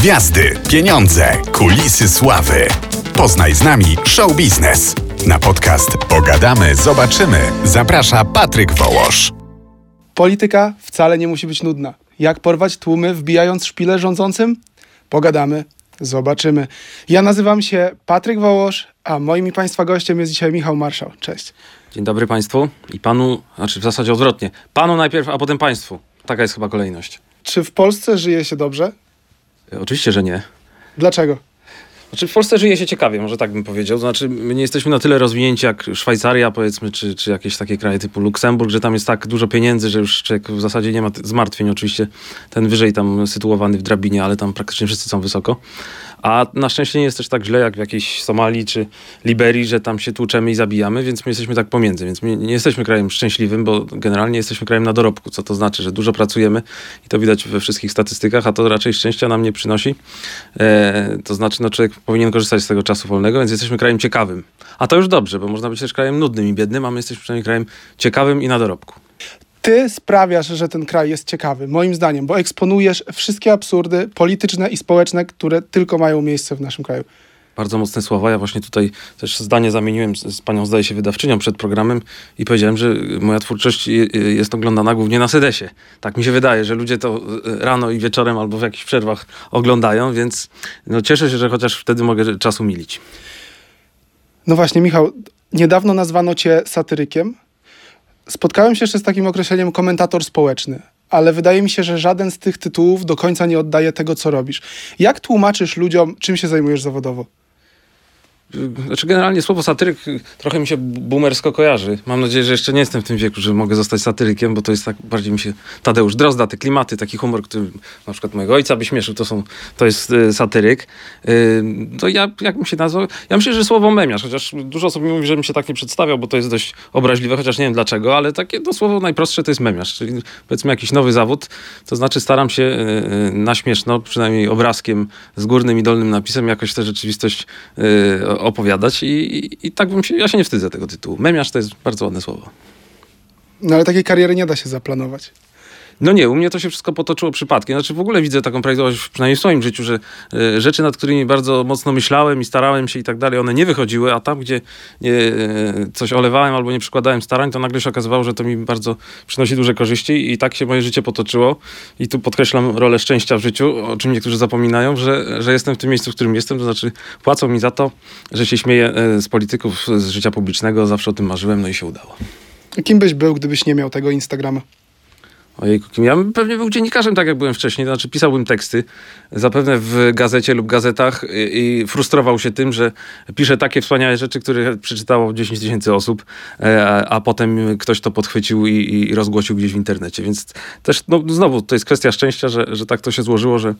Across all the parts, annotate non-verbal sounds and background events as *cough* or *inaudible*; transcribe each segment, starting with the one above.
Gwiazdy, pieniądze, kulisy sławy. Poznaj z nami show biznes. Na podcast Pogadamy, zobaczymy. Zaprasza Patryk Wołosz. Polityka wcale nie musi być nudna. Jak porwać tłumy, wbijając szpilę rządzącym? Pogadamy, zobaczymy. Ja nazywam się Patryk Wołosz, a moim i Państwa gościem jest dzisiaj Michał Marszał. Cześć. Dzień dobry Państwu i Panu, znaczy w zasadzie odwrotnie. Panu najpierw, a potem Państwu. Taka jest chyba kolejność. Czy w Polsce żyje się dobrze? Oczywiście, że nie. Dlaczego? Znaczy w Polsce żyje się ciekawie, może tak bym powiedział. Znaczy my nie jesteśmy na tyle rozwinięci jak Szwajcaria powiedzmy, czy, czy jakieś takie kraje typu Luksemburg, że tam jest tak dużo pieniędzy, że już człowiek w zasadzie nie ma zmartwień. Oczywiście ten wyżej tam sytuowany w drabinie, ale tam praktycznie wszyscy są wysoko. A na szczęście nie jest też tak źle jak w jakiejś Somalii czy Liberii, że tam się tłuczemy i zabijamy, więc my jesteśmy tak pomiędzy. Więc my nie jesteśmy krajem szczęśliwym, bo generalnie jesteśmy krajem na dorobku, co to znaczy, że dużo pracujemy i to widać we wszystkich statystykach, a to raczej szczęścia nam nie przynosi. E, to znaczy, no człowiek powinien korzystać z tego czasu wolnego, więc jesteśmy krajem ciekawym. A to już dobrze, bo można być też krajem nudnym i biednym, a my jesteśmy przynajmniej krajem ciekawym i na dorobku. Ty sprawiasz, że ten kraj jest ciekawy, moim zdaniem, bo eksponujesz wszystkie absurdy polityczne i społeczne, które tylko mają miejsce w naszym kraju. Bardzo mocne słowa. Ja właśnie tutaj też zdanie zamieniłem z, z panią, zdaje się, wydawczynią przed programem i powiedziałem, że moja twórczość je- jest oglądana głównie na sedesie. Tak mi się wydaje, że ludzie to e, rano i wieczorem albo w jakichś przerwach oglądają, więc no, cieszę się, że chociaż wtedy mogę czas umilić. No właśnie, Michał, niedawno nazwano cię satyrykiem. Spotkałem się jeszcze z takim określeniem komentator społeczny, ale wydaje mi się, że żaden z tych tytułów do końca nie oddaje tego, co robisz. Jak tłumaczysz ludziom, czym się zajmujesz zawodowo? Znaczy generalnie słowo satyryk trochę mi się boomersko kojarzy. Mam nadzieję, że jeszcze nie jestem w tym wieku, że mogę zostać satyrykiem, bo to jest tak bardziej mi się Tadeusz Drozda, te klimaty, taki humor, który na przykład mojego ojca by śmieszył, to, są, to jest y, satyryk. Y, to ja, jak mi się nazwał? Ja myślę, że słowo memiarz, chociaż dużo osób mi mówi, że mi się tak nie przedstawiał, bo to jest dość obraźliwe, chociaż nie wiem dlaczego, ale takie to słowo najprostsze to jest memiarz, czyli powiedzmy jakiś nowy zawód, to znaczy staram się y, y, na śmieszno, przynajmniej obrazkiem z górnym i dolnym napisem jakoś tę rzeczywistość y, opowiadać i, i, tak bym się, ja się nie wstydzę tego tytułu. Memiarz to jest bardzo ładne słowo. No ale takiej kariery nie da się zaplanować. No nie, u mnie to się wszystko potoczyło przypadkiem. Znaczy w ogóle widzę taką prawidłowość, przynajmniej w swoim życiu, że e, rzeczy, nad którymi bardzo mocno myślałem i starałem się i tak dalej, one nie wychodziły, a tam, gdzie nie, coś olewałem albo nie przykładałem starań, to nagle się okazywało, że to mi bardzo przynosi duże korzyści i tak się moje życie potoczyło. I tu podkreślam rolę szczęścia w życiu, o czym niektórzy zapominają, że, że jestem w tym miejscu, w którym jestem, to znaczy płacą mi za to, że się śmieję e, z polityków, z życia publicznego, zawsze o tym marzyłem, no i się udało. Kim byś był, gdybyś nie miał tego Instagrama? Ojejku, kim ja bym pewnie był dziennikarzem, tak jak byłem wcześniej, to znaczy pisałbym teksty, zapewne w gazecie lub gazetach i, i frustrował się tym, że piszę takie wspaniałe rzeczy, które przeczytało 10 tysięcy osób, e, a, a potem ktoś to podchwycił i, i rozgłosił gdzieś w internecie, więc też no, znowu to jest kwestia szczęścia, że, że tak to się złożyło, że,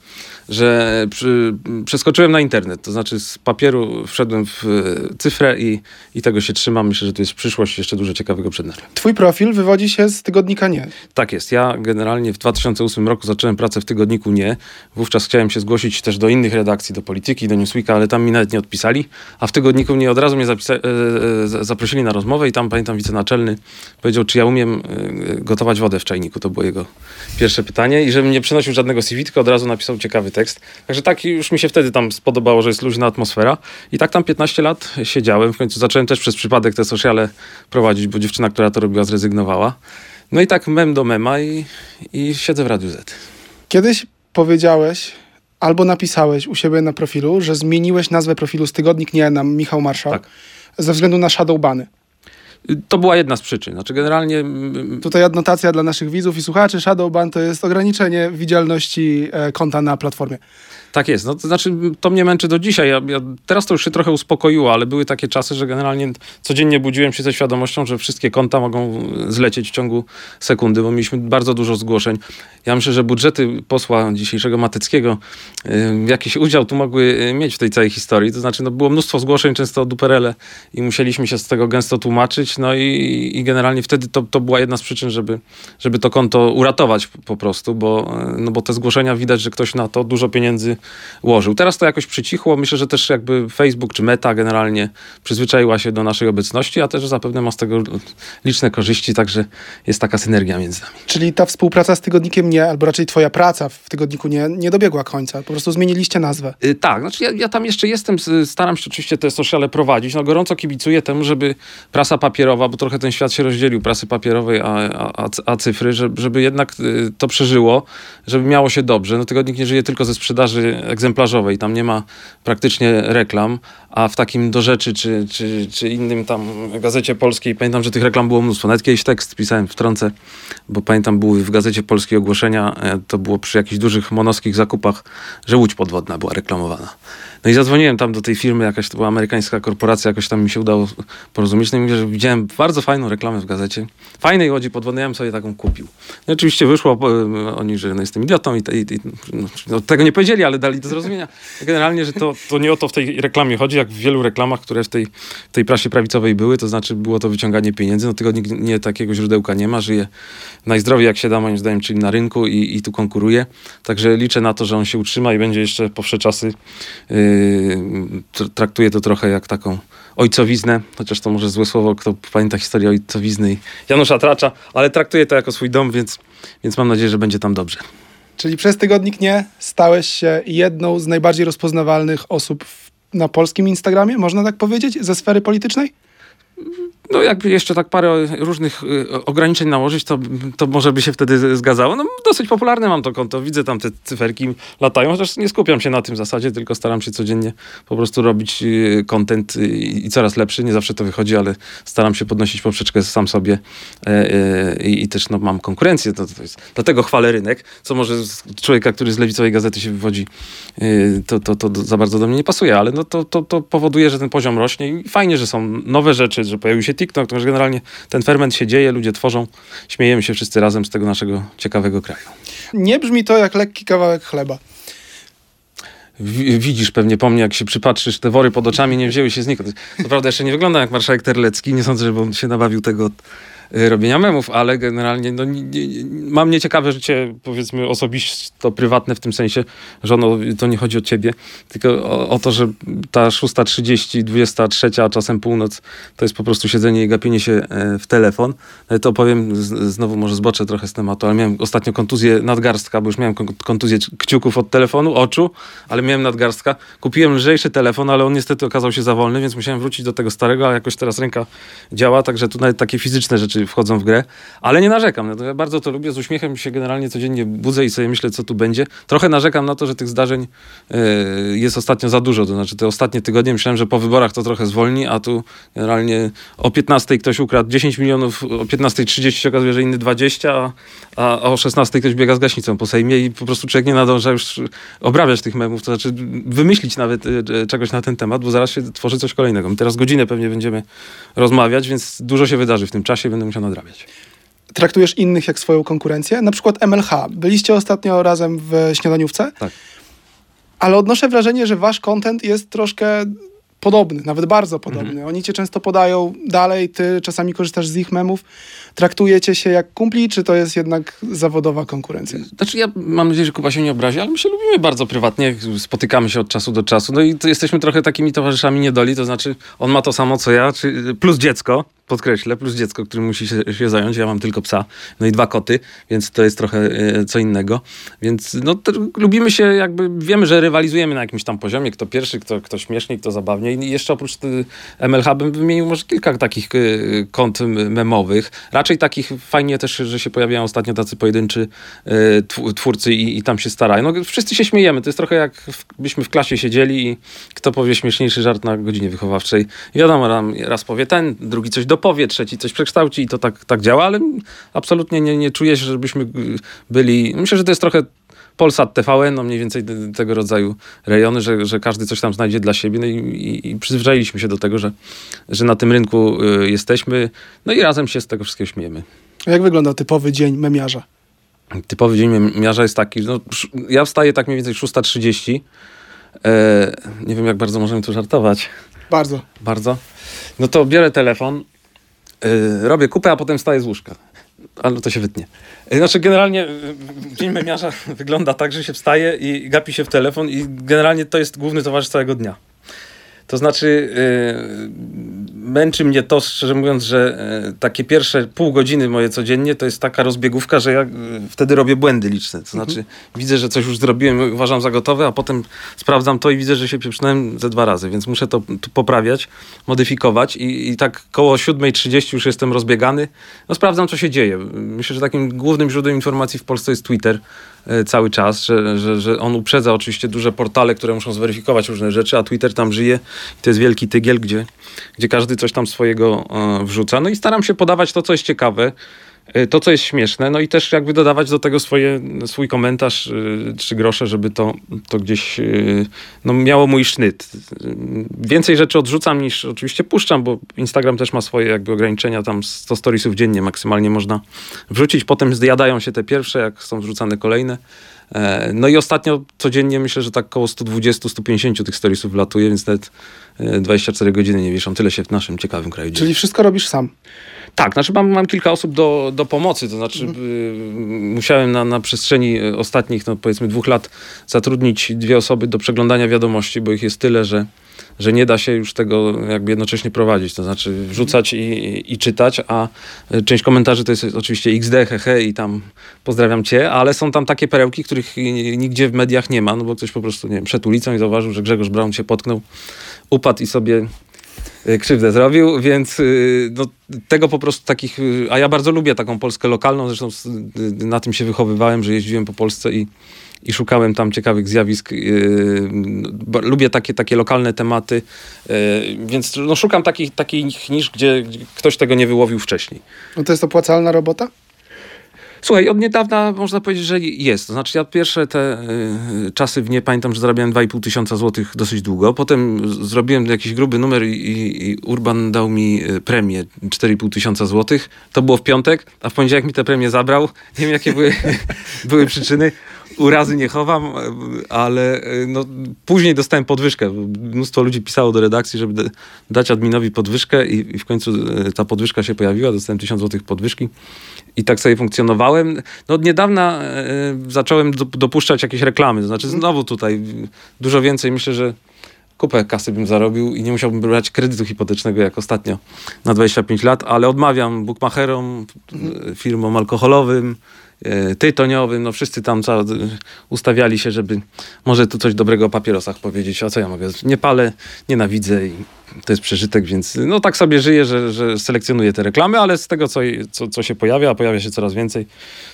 że przy, przeskoczyłem na internet, to znaczy z papieru wszedłem w e, cyfrę i, i tego się trzymam, myślę, że to jest przyszłość, jeszcze dużo ciekawego przed nami. Twój profil wywodzi się z tygodnika Nie. Tak jest. Ja generalnie w 2008 roku zacząłem pracę w tygodniku Nie. Wówczas chciałem się zgłosić też do innych redakcji, do Polityki, do Newsweeka, ale tam mi nawet nie odpisali. A w tygodniku Nie od razu mnie zapisa- e, e, za- zaprosili na rozmowę i tam pamiętam wicenaczelny powiedział, czy ja umiem e, gotować wodę w czajniku. To było jego pierwsze pytanie i żebym nie przynosił żadnego CV, tylko od razu napisał ciekawy tekst. Także tak już mi się wtedy tam spodobało, że jest luźna atmosfera. I tak tam 15 lat siedziałem. W końcu zacząłem też przez przypadek te sociale prowadzić, bo dziewczyna, która to robiła, zrezygnowała. No i tak mem do mema i, i siedzę w Radiu Z. Kiedyś powiedziałeś albo napisałeś u siebie na profilu, że zmieniłeś nazwę profilu z Tygodnik Nie na Michał Marszał Tak. ze względu na Shadowbany. To była jedna z przyczyn. Znaczy generalnie mm, Tutaj adnotacja dla naszych widzów i słuchaczy. Shadowban to jest ograniczenie widzialności e, konta na platformie. Tak jest. No, to znaczy, to mnie męczy do dzisiaj. Ja, ja, teraz to już się trochę uspokoiło, ale były takie czasy, że generalnie codziennie budziłem się ze świadomością, że wszystkie konta mogą zlecieć w ciągu sekundy, bo mieliśmy bardzo dużo zgłoszeń. Ja myślę, że budżety posła dzisiejszego Mateckiego y, jakiś udział tu mogły y, mieć w tej całej historii. To znaczy, no, było mnóstwo zgłoszeń, często duperele i musieliśmy się z tego gęsto tłumaczyć no i, i generalnie wtedy to, to była jedna z przyczyn, żeby, żeby to konto uratować po prostu, bo, no bo te zgłoszenia widać, że ktoś na to dużo pieniędzy ułożył. Teraz to jakoś przycichło, myślę, że też jakby Facebook czy Meta generalnie przyzwyczaiła się do naszej obecności, a też zapewne ma z tego liczne korzyści, także jest taka synergia między nami. Czyli ta współpraca z tygodnikiem nie, albo raczej twoja praca w tygodniku nie, nie dobiegła końca, po prostu zmieniliście nazwę. Y, tak, znaczy ja, ja tam jeszcze jestem, staram się oczywiście te sociale prowadzić, no gorąco kibicuję temu, żeby prasa papierowa, bo trochę ten świat się rozdzielił, prasy papierowej, a, a, a cyfry, żeby, żeby jednak y, to przeżyło, żeby miało się dobrze. No tygodnik nie żyje tylko ze sprzedaży egzemplarzowej, tam nie ma praktycznie reklam, a w takim do rzeczy, czy, czy, czy innym tam gazecie polskiej, pamiętam, że tych reklam było mnóstwo. Nawet kiedyś tekst pisałem w trące, bo pamiętam, były w gazecie polskiej ogłoszenia, e, to było przy jakichś dużych monoskich zakupach, że łódź podwodna była reklamowana. No i zadzwoniłem tam do tej firmy, jakaś to była amerykańska korporacja, jakoś tam mi się udało porozumieć. No i mówię, że widziałem bardzo fajną reklamę w gazecie. Fajnej łodzi podwodnej, ja bym sobie taką kupił. No i oczywiście wyszło e, oni, że no jestem idiotą i, i, i no, no, tego nie powiedzieli, ale dali do zrozumienia. Generalnie, że to, to nie o to w tej reklamie chodzi, jak w wielu reklamach, które w tej, w tej prasie prawicowej były, to znaczy było to wyciąganie pieniędzy. No tygodnik nie takiego źródełka nie ma, żyje najzdrowiej jak się da moim zdaniem, czyli na rynku i, i tu konkuruje. Także liczę na to, że on się utrzyma i będzie jeszcze po wsze czasy. Yy, traktuję to trochę jak taką ojcowiznę, chociaż to może złe słowo, kto pamięta historię ojcowizny Janusza Tracza, ale traktuję to jako swój dom, więc, więc mam nadzieję, że będzie tam dobrze. Czyli przez tygodnik nie stałeś się jedną z najbardziej rozpoznawalnych osób na polskim Instagramie, można tak powiedzieć, ze sfery politycznej? No jakby jeszcze tak parę różnych y, ograniczeń nałożyć, to, to może by się wtedy zgadzało. No dosyć popularne mam to konto, widzę tam te cyferki latają, chociaż nie skupiam się na tym zasadzie, tylko staram się codziennie po prostu robić y, content y, i coraz lepszy. Nie zawsze to wychodzi, ale staram się podnosić poprzeczkę sam sobie e, e, i, i też no, mam konkurencję. To, to jest, dlatego chwalę rynek, co może człowieka, który z lewicowej gazety się wywodzi, to, to, to za bardzo do mnie nie pasuje, ale no to, to, to powoduje, że ten poziom rośnie i fajnie, że są nowe rzeczy, że pojawił się TikTok, to że generalnie ten ferment się dzieje, ludzie tworzą, śmiejemy się wszyscy razem z tego naszego ciekawego kraju. Nie brzmi to jak lekki kawałek chleba. Wi- Widzisz pewnie po mnie, jak się przypatrzysz, te wory pod oczami nie wzięły się znikąd. Co prawda jeszcze nie wygląda jak marszałek Terlecki, nie sądzę, żeby on się nabawił tego od robienia memów, ale generalnie no, nie, nie, mam nieciekawe życie, powiedzmy osobiście, to prywatne w tym sensie, że ono, to nie chodzi o ciebie, tylko o, o to, że ta 6.30, 23, a czasem północ, to jest po prostu siedzenie i gapienie się e, w telefon. Ale to powiem, znowu może zboczę trochę z tematu, ale miałem ostatnio kontuzję nadgarstka, bo już miałem kon- kontuzję kciuków od telefonu, oczu, ale miałem nadgarstka. Kupiłem lżejszy telefon, ale on niestety okazał się za wolny, więc musiałem wrócić do tego starego, a jakoś teraz ręka działa, także tu nawet takie fizyczne rzeczy wchodzą w grę, ale nie narzekam. No ja bardzo to lubię, z uśmiechem się generalnie codziennie budzę i sobie myślę, co tu będzie. Trochę narzekam na to, że tych zdarzeń e, jest ostatnio za dużo, to znaczy te ostatnie tygodnie myślałem, że po wyborach to trochę zwolni, a tu generalnie o 15 ktoś ukradł 10 milionów, o 15.30 się okazuje, że inny 20, a, a o 16 ktoś biega z gaśnicą po Sejmie i po prostu człowiek nie nadąża już obrabiać tych memów, to znaczy wymyślić nawet e, e, czegoś na ten temat, bo zaraz się tworzy coś kolejnego. My teraz godzinę pewnie będziemy rozmawiać, więc dużo się wydarzy w tym czasie, będę musiał nadrabiać. Traktujesz innych jak swoją konkurencję? Na przykład MLH. Byliście ostatnio razem w śniadaniówce? Tak. Ale odnoszę wrażenie, że wasz content jest troszkę podobny, nawet bardzo podobny. Oni cię często podają dalej, ty czasami korzystasz z ich memów. Traktujecie się jak kumpli, czy to jest jednak zawodowa konkurencja? Znaczy ja mam nadzieję, że Kuba się nie obrazi, ale my się lubimy bardzo prywatnie, spotykamy się od czasu do czasu, no i jesteśmy trochę takimi towarzyszami niedoli, to znaczy on ma to samo co ja, czy, plus dziecko, podkreślę, plus dziecko, którym musi się, się zająć, ja mam tylko psa, no i dwa koty, więc to jest trochę e, co innego, więc no lubimy się jakby, wiemy, że rywalizujemy na jakimś tam poziomie, kto pierwszy, kto, kto śmieszniej, kto zabawniej i jeszcze oprócz y, MLH bym wymienił może kilka takich y, kont memowych, raczej takich fajnie też, że się pojawiają ostatnio tacy pojedynczy tw- twórcy i, i tam się starają. No, wszyscy się śmiejemy, to jest trochę jak w, klasie siedzieli i kto powie śmieszniejszy żart na godzinie wychowawczej. Wiadomo, raz powie ten, drugi coś dopowie, trzeci coś przekształci i to tak, tak działa, ale absolutnie nie, nie czuję się, żebyśmy byli... Myślę, że to jest trochę Polsat TVN, no mniej więcej te- tego rodzaju rejony, że, że każdy coś tam znajdzie dla siebie no i, i, i przyzwyczailiśmy się do tego, że, że na tym rynku y, jesteśmy, no i razem się z tego wszystkiego śmiejemy. Jak wygląda typowy dzień memiarza? Typowy dzień miarza jest taki, no, ja wstaję tak mniej więcej 6.30, e, nie wiem jak bardzo możemy tu żartować, Bardzo. bardzo, no to biorę telefon, robię kupę, a potem wstaję z łóżka. Ale to się wytnie. Yy, Znaczy generalnie dzień memiarza *laughs* wygląda tak, że się wstaje i gapi się w telefon i generalnie to jest główny towarzysz całego dnia. To znaczy, męczy mnie to, szczerze mówiąc, że yy, takie pierwsze pół godziny moje codziennie to jest taka rozbiegówka, że ja yy, wtedy robię błędy liczne. To znaczy, widzę, że coś już zrobiłem, uważam za gotowe, a potem sprawdzam to i widzę, że się pieprznąłem ze dwa razy, więc muszę to, poprawiać, modyfikować i, i tak koło 7.30 już jestem rozbiegany. No sprawdzam, co się dzieje. Myślę, że takim głównym źródłem informacji w Polsce jest Twitter e, cały czas, że, że, że on uprzedza oczywiście duże portale, które muszą zweryfikować różne rzeczy, a Twitter tam żyje i to jest wielki tygiel, gdzie, gdzie każdy coś tam swojego e, wrzuca. No i staram się podawać to, co jest ciekawe, e, to, co jest śmieszne, no i też jakby dodawać do tego swoje, swój komentarz, e, trzy grosze, żeby to, to gdzieś e, no, miało mój sznyt. Więcej rzeczy odrzucam niż oczywiście puszczam, bo Instagram też ma swoje jakby ograniczenia, tam 100 storiesów dziennie maksymalnie można wrzucić, potem zjadają się te pierwsze, jak są wrzucane kolejne. E, No i ostatnio codziennie myślę, że tak około 120-150 tych storiesów wlatuje, więc nawet e, 24 godziny nie wieszą. Tyle się w naszym ciekawym kraju dzieje. Czyli wszystko robisz sam. Tak, znaczy mam, mam kilka osób do, do pomocy, to znaczy Mhm. y, musiałem na, na przestrzeni ostatnich, no powiedzmy dwóch lat zatrudnić dwie osoby do przeglądania wiadomości, bo ich jest tyle, że, że nie da się już tego jakby jednocześnie prowadzić, to znaczy wrzucać i, i, czytać, a y, część komentarzy to jest oczywiście XD, hehe i tam pozdrawiam cię, ale są tam takie perełki, których nigdzie w mediach nie ma, no bo ktoś po prostu, nie wiem, przed ulicą i zauważył, że Grzegorz Braun się potknął, upadł i sobie krzywdę zrobił, więc y, no, tego po prostu takich, y, a ja bardzo lubię taką Polskę lokalną, zresztą y, na tym się wychowywałem, że jeździłem po Polsce i, i szukałem tam ciekawych zjawisk. y, Lubię takie, takie lokalne tematy, y, więc no, szukam takich, takich gdzie, gdzie ktoś tego nie wyłowił wcześniej. No to jest opłacalna robota? Słuchaj, od niedawna można powiedzieć, że jest. To znaczy ja pierwsze te y, czasy w nie pamiętam, że zarabiałem 2,5 tysiąca złotych dosyć długo. Potem zrobiłem jakiś gruby numer i, i, i Urban dał mi y, premię 4,5 tysiąca złotych. To było w piątek, a w poniedziałek mi tę premię zabrał. Nie wiem jakie były, *laughs* były przyczyny. Urazy nie chowam, ale y, no, później dostałem podwyżkę. Mnóstwo ludzi pisało do redakcji, żeby da- dać adminowi podwyżkę i, i w końcu y, ta podwyżka się pojawiła. Dostałem 1000 złotych podwyżki i tak sobie funkcjonowałem. No od niedawna e, zacząłem do, dopuszczać jakieś reklamy, to znaczy znowu tutaj dużo więcej, myślę, że kupę kasy bym zarobił i nie musiałbym brać kredytu hipotecznego jak ostatnio na 25 lat, ale odmawiam bukmacherom, firmom alkoholowym, y, tytoniowym, no wszyscy tam ustawiali się, żeby może tu coś dobrego o papierosach powiedzieć, a co ja mogę, nie palę, nienawidzę i to jest przeżytek, więc no tak sobie żyję, że, że selekcjonuję te reklamy, ale z tego, co, co, co się pojawia, a pojawia się coraz więcej,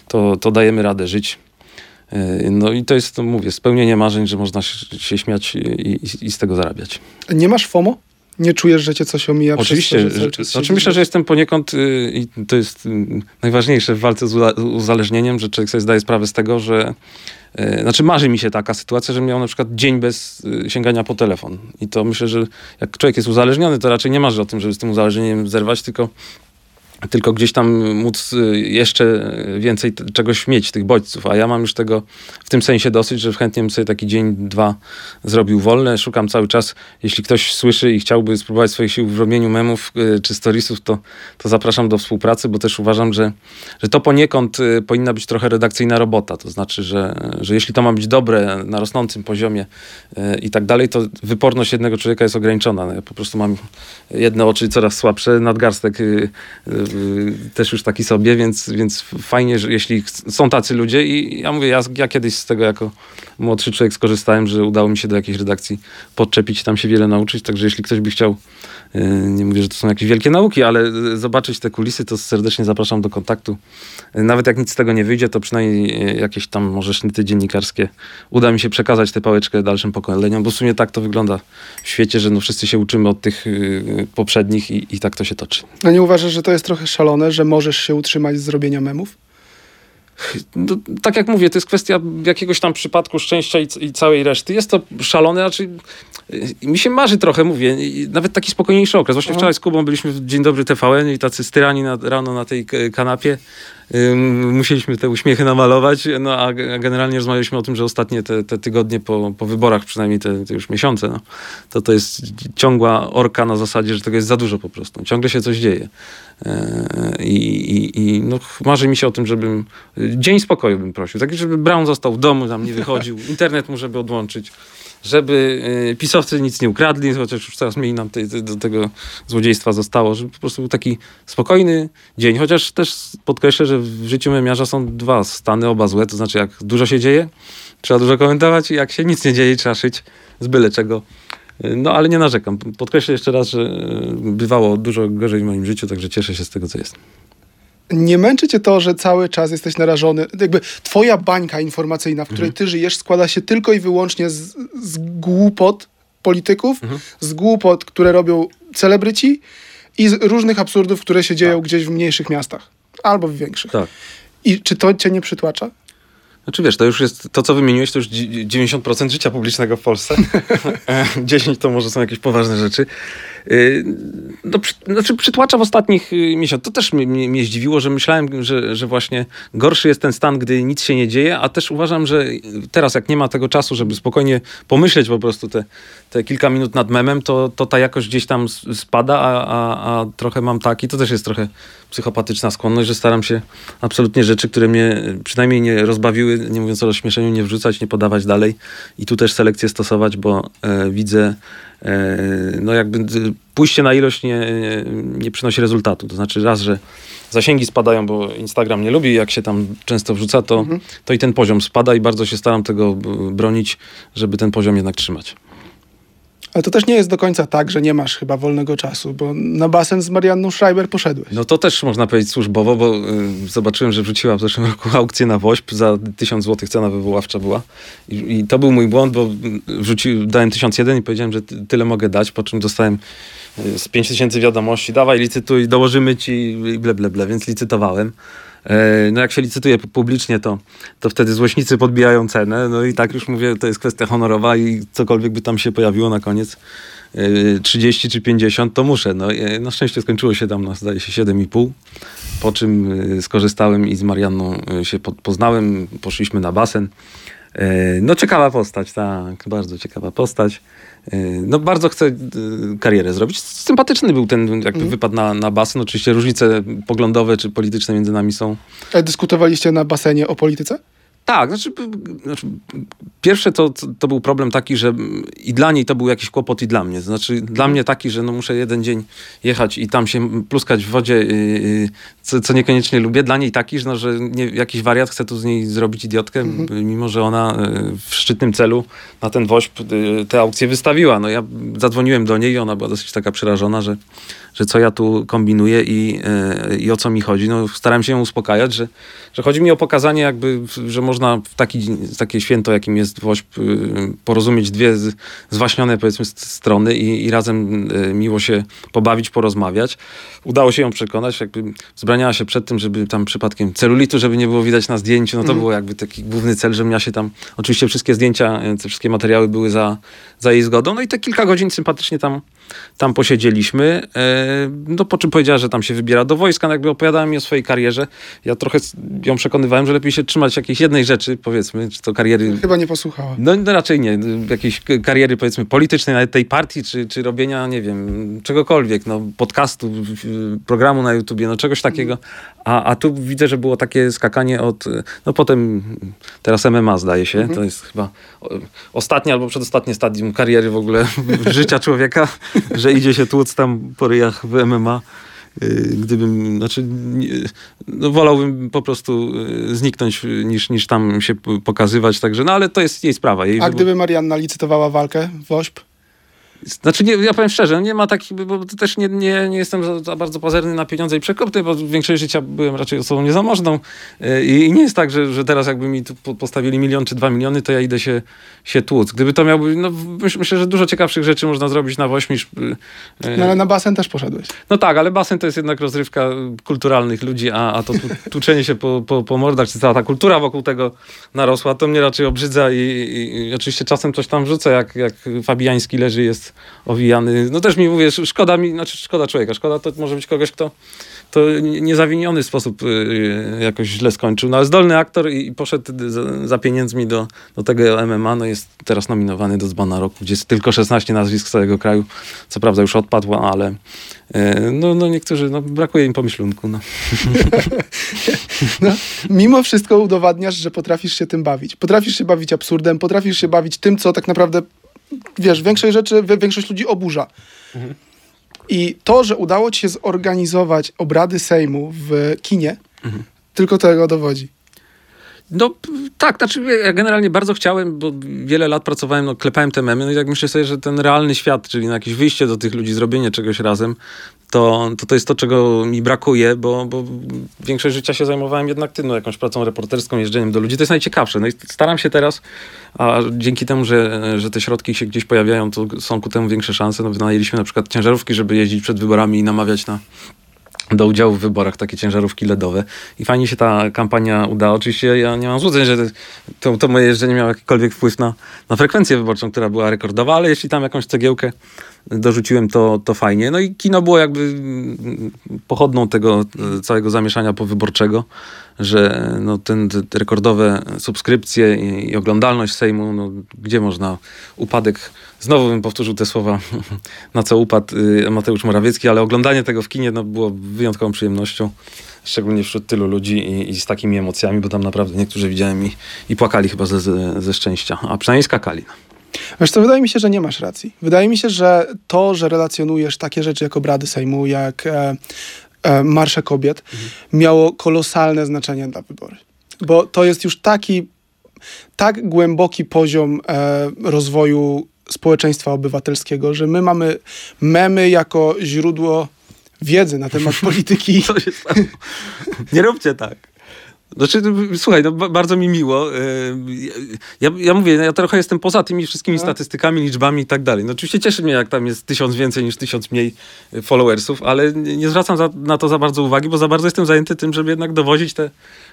to, to dajemy radę żyć. Yy, No i to jest, to mówię, spełnienie marzeń, że można się śmiać i, i, i z tego zarabiać. Nie masz FOMO? Nie czujesz, że cię coś omija Oczywiście, przez to, że znaczy myślę, że jestem poniekąd y, i to jest y, najważniejsze w walce z uza- uzależnieniem, że człowiek sobie zdaje sprawę z tego, że y, znaczy marzy mi się taka sytuacja, że miał na przykład dzień bez y, sięgania po telefon. I to myślę, że jak człowiek jest uzależniony, to raczej nie marzy o tym, żeby z tym uzależnieniem zerwać, tylko tylko gdzieś tam móc y, jeszcze więcej czegoś mieć, tych bodźców. A ja mam już tego w tym sensie dosyć, że chętnie bym sobie taki dzień, dwa zrobił wolne. Szukam cały czas, jeśli ktoś słyszy i chciałby spróbować swoich sił w robieniu memów y, czy storiesów, to, to zapraszam do współpracy, bo też uważam, że, że to poniekąd y, powinna być trochę redakcyjna robota. To znaczy, że, że jeśli to ma być dobre, na rosnącym poziomie i tak dalej, to wyporność jednego człowieka jest ograniczona. No, ja po prostu mam jedne oczy coraz słabsze, nadgarstek też już taki sobie, więc, więc fajnie, że jeśli są tacy ludzie i ja mówię, ja, ja kiedyś z tego jako młodszy człowiek skorzystałem, że udało mi się do jakiejś redakcji podczepić, tam się wiele nauczyć, także jeśli ktoś by chciał, y, nie mówię, że to są jakieś wielkie nauki, ale y, zobaczyć te kulisy, to serdecznie zapraszam do kontaktu. Y, Nawet jak nic z tego nie wyjdzie, to przynajmniej y, jakieś tam może sznyty dziennikarskie uda mi się przekazać tę pałeczkę dalszym pokoleniom, bo w sumie tak to wygląda w świecie, że no wszyscy się uczymy od tych y, poprzednich i, i tak to się toczy. A nie uważasz, że to jest trochę szalone, że możesz się utrzymać z zrobienia memów? No, tak jak mówię, to jest kwestia jakiegoś tam przypadku szczęścia i, i całej reszty. Jest to szalone, znaczy y, mi się marzy trochę, mówię, nawet taki spokojniejszy okres. Właśnie wczoraj z Kubą byliśmy w Dzień Dobry TVN i tacy styrani na, rano na tej kanapie musieliśmy te uśmiechy namalować, no a generalnie rozmawialiśmy o tym, że ostatnie te, te tygodnie po, po wyborach, przynajmniej te, te, już miesiące, no, to to jest ciągła orka na zasadzie, że tego jest za dużo po prostu. Ciągle się coś dzieje. E, I, i, i no, marzy mi się o tym, żebym dzień spokoju bym prosił. Tak, żeby Brown został w domu, tam nie wychodził, *laughs* internet mu żeby odłączyć żeby y, pisowcy nic nie ukradli, chociaż już coraz mniej nam te, te, do tego złodziejstwa zostało, żeby po prostu był taki spokojny dzień. Chociaż też podkreślę, że w życiu memiarza są dwa stany, oba złe, to znaczy jak dużo się dzieje, trzeba dużo komentować, jak się nic nie dzieje, trzeba szyć z byle czego. Y, no ale nie narzekam. Podkreślę jeszcze raz, że y, bywało dużo gorzej w moim życiu, także cieszę się z tego, co jest nie męczy cię to, że cały czas jesteś narażony, jakby twoja bańka informacyjna, w której mhm. ty żyjesz, składa się tylko i wyłącznie z, z głupot polityków, mhm. z głupot, które robią celebryci i z różnych absurdów, które się dzieją tak. gdzieś w mniejszych miastach albo w większych. Tak. I czy to cię nie przytłacza? Znaczy wiesz, to już jest, to co wymieniłeś, to już 90% życia publicznego w Polsce. *laughs* 10 to może są jakieś poważne rzeczy. Y, no, przy, znaczy przytłacza w ostatnich y, miesiącach. To też mnie, mnie, zdziwiło, że myślałem, że, że właśnie gorszy jest ten stan, gdy nic się nie dzieje, a też uważam, że teraz jak nie ma tego czasu, żeby spokojnie pomyśleć po prostu te, te kilka minut nad memem, to, to ta jakość gdzieś tam spada, a, a, a trochę mam taki, to też jest trochę psychopatyczna skłonność, że staram się absolutnie rzeczy, które mnie przynajmniej nie rozbawiły, nie mówiąc o rozśmieszeniu, nie wrzucać, nie podawać dalej i tu też selekcję stosować, bo e, widzę no jakby pójście na ilość nie, nie, nie, przynosi rezultatu. To znaczy raz, że zasięgi spadają, bo Instagram nie lubi, jak się tam często wrzuca, to, mhm. to i ten poziom spada i bardzo się staram tego bronić, żeby ten poziom jednak trzymać. Ale to też nie jest do końca tak, że nie masz chyba wolnego czasu, bo na basen z Marianną Schreiber poszedłeś. No to też można powiedzieć służbowo, bo y, zobaczyłem, że wrzuciła w zeszłym roku aukcję na WOŚP, za 1000 zł cena wywoławcza była. I, I, to był mój błąd, bo wrzucił, dałem 1001 i powiedziałem, że tyle mogę dać, po czym dostałem y, z 5000 wiadomości, dawaj licytuj, dołożymy ci i ble, ble, ble, więc licytowałem. E, no jak się licytuje publicznie, to, to wtedy złośnicy podbijają cenę. No i tak już mówię, to jest kwestia honorowa i cokolwiek by tam się pojawiło na koniec, 30 e, czy 50, to muszę. No, e, na szczęście skończyło się tam, no, zdaje się, 7,5. Po czym skorzystałem i z Marianną się poznałem, poszliśmy na basen. No ciekawa postać, tak, bardzo ciekawa postać. No bardzo chcę karierę zrobić. Sympatyczny był ten jakby mm. wypad na, na basen. Oczywiście różnice poglądowe czy polityczne między nami są. A dyskutowaliście na basenie o polityce? Tak, znaczy, znaczy pierwsze to, to był problem taki, że i dla niej to był jakiś kłopot i dla mnie. Znaczy dla mhm. mnie taki, że no muszę jeden dzień jechać i tam się pluskać w wodzie, yy, co, co, niekoniecznie lubię. Dla niej taki, że, no, że nie, jakiś wariat chce tu z niej zrobić idiotkę, mhm. mimo że ona yy, w szczytnym celu na ten woźb yy, te aukcje wystawiła. No ja zadzwoniłem do niej i ona była dosyć taka przerażona, że że co ja tu kombinuję i, e, i o co mi chodzi. No, staram się ją uspokajać, że, że chodzi mi o pokazanie jakby, że można w taki, takie święto, jakim jest WOŚP, y, porozumieć dwie zwaśnione powiedzmy strony i, i razem e, miło się pobawić, porozmawiać. Udało się ją przekonać, jakby zbraniała się przed tym, żeby tam przypadkiem celulitu, żeby nie było widać na zdjęciu, no to mm. było jakby taki główny cel, żebym ja się tam, oczywiście wszystkie zdjęcia, e, te wszystkie materiały były za, za jej zgodą, no i te kilka godzin sympatycznie tam tam posiedzieliśmy, e, no po czym powiedziała, że tam się wybiera do wojska, no jakby opowiadała mi o swojej karierze. Ja trochę ją przekonywałem, że lepiej się trzymać jakiejś jednej rzeczy, powiedzmy, czy to kariery... Chyba nie posłuchała. No, no raczej nie. Jakiejś kariery, powiedzmy, politycznej, nawet tej partii, czy, czy robienia, nie wiem, czegokolwiek, no podcastu, programu na YouTubie, no czegoś takiego. A, a tu widzę, że było takie skakanie od, no potem, teraz MMA zdaje się, mhm. to jest chyba ostatnie albo przedostatnie stadium kariery w ogóle *laughs* życia człowieka, że idzie się tłuc tam po ryjach w MMA. Y, gdybym, znaczy, no wolałbym po prostu y, zniknąć niż, niż tam się pokazywać, także, no ale to jest jej sprawa. Jej A gdyby Marianna licytowała walkę w WOŚP? Znaczy, nie, ja powiem szczerze, nie ma takich, bo też nie, nie, nie jestem za, za, bardzo pazerny na pieniądze i przekopny, bo większość życia byłem raczej osobą niezamożną y, i, nie jest tak, że, że teraz jakby mi tu postawili milion czy dwa miliony, to ja idę się, się tłuc. Gdyby to miał no myślę, że dużo ciekawszych rzeczy można zrobić na wośm niż... Y, no ale na basen też poszedłeś. No tak, ale basen to jest jednak rozrywka kulturalnych ludzi, a, a to *laughs* tłuczenie się po, po, po mordach, czy cała ta kultura wokół tego narosła, to mnie raczej obrzydza i, i, i oczywiście czasem coś tam wrzucę, jak, jak Fabiański leży, jest owijany. No też mi mówię, szkoda mi, znaczy szkoda człowieka, szkoda to może być kogoś, kto to niezawiniony sposób y, jakoś źle skończył. No ale zdolny aktor i poszedł za, za pieniędzmi do, do tego MMA. No jest teraz nominowany do Dzbana Roku, gdzie jest tylko 16 nazwisk z całego kraju. Co prawda już odpadł, ale y, no, no niektórzy, no brakuje im pomyślunku. No. *laughs* no, mimo wszystko udowadniasz, że potrafisz się tym bawić. Potrafisz się bawić absurdem, potrafisz się bawić tym, co tak naprawdę, wiesz, większość rzeczy, większość ludzi oburza. Mhm. I to, że udało ci się zorganizować obrady Sejmu w kinie, mhm. tylko tego dowodzi. No tak, znaczy ja generalnie bardzo chciałem, bo wiele lat pracowałem, no klepałem te memy, no i jak myślę sobie, że ten realny świat, czyli na jakieś wyjście do tych ludzi, zrobienie czegoś razem, to, to, to jest to, czego mi brakuje, bo, bo większość życia się zajmowałem jednak tym, no, jakąś pracą reporterską, jeżdżeniem do ludzi. To jest najciekawsze. No i staram się teraz, a dzięki temu, że, że te środki się gdzieś pojawiają, to są ku temu większe szanse. No, wynajęliśmy na przykład ciężarówki, żeby jeździć przed wyborami i namawiać na do udziału w wyborach, takie ciężarówki LEDowe. I fajnie się ta kampania udała. Oczywiście ja nie mam złudzeń, że to, to moje jeżdżenie miało jakikolwiek wpływ na, na frekwencję wyborczą, która była rekordowa, ale jeśli tam jakąś cegiełkę dorzuciłem, to, to fajnie. No i kino było jakby pochodną tego e, całego zamieszania powyborczego, że no ten, te rekordowe subskrypcje i, i oglądalność Sejmu, no, gdzie można upadek, znowu bym powtórzył te słowa, *laughs* na co upadł y, Mateusz Morawiecki, ale oglądanie tego w kinie no, było wyjątkową przyjemnością szczególnie wśród tylu ludzi i, i, z takimi emocjami, bo tam naprawdę niektórzy widziałem i, i płakali chyba ze, ze, ze szczęścia, a przynajmniej skakali. Wiesz co, wydaje mi się, że nie masz racji. Wydaje mi się, że to, że relacjonujesz takie rzeczy jak obrady Sejmu, jak e, e, Marsze Kobiet, mhm. miało kolosalne znaczenie dla wyborów. Bo to jest już taki, tak głęboki poziom e, rozwoju społeczeństwa obywatelskiego, że my mamy memy jako źródło wiedzy na temat polityki. *laughs* Co się stało? Nie róbcie tak. Znaczy, słuchaj, no, bardzo mi miło. E, ja, ja mówię, no, ja trochę jestem poza tymi wszystkimi no. statystykami, liczbami i tak dalej. No oczywiście cieszy mnie, jak tam jest tysiąc więcej niż tysiąc mniej followersów, ale nie zwracam za, na to za bardzo uwagi, bo za bardzo jestem zajęty tym, żeby jednak dowozić te,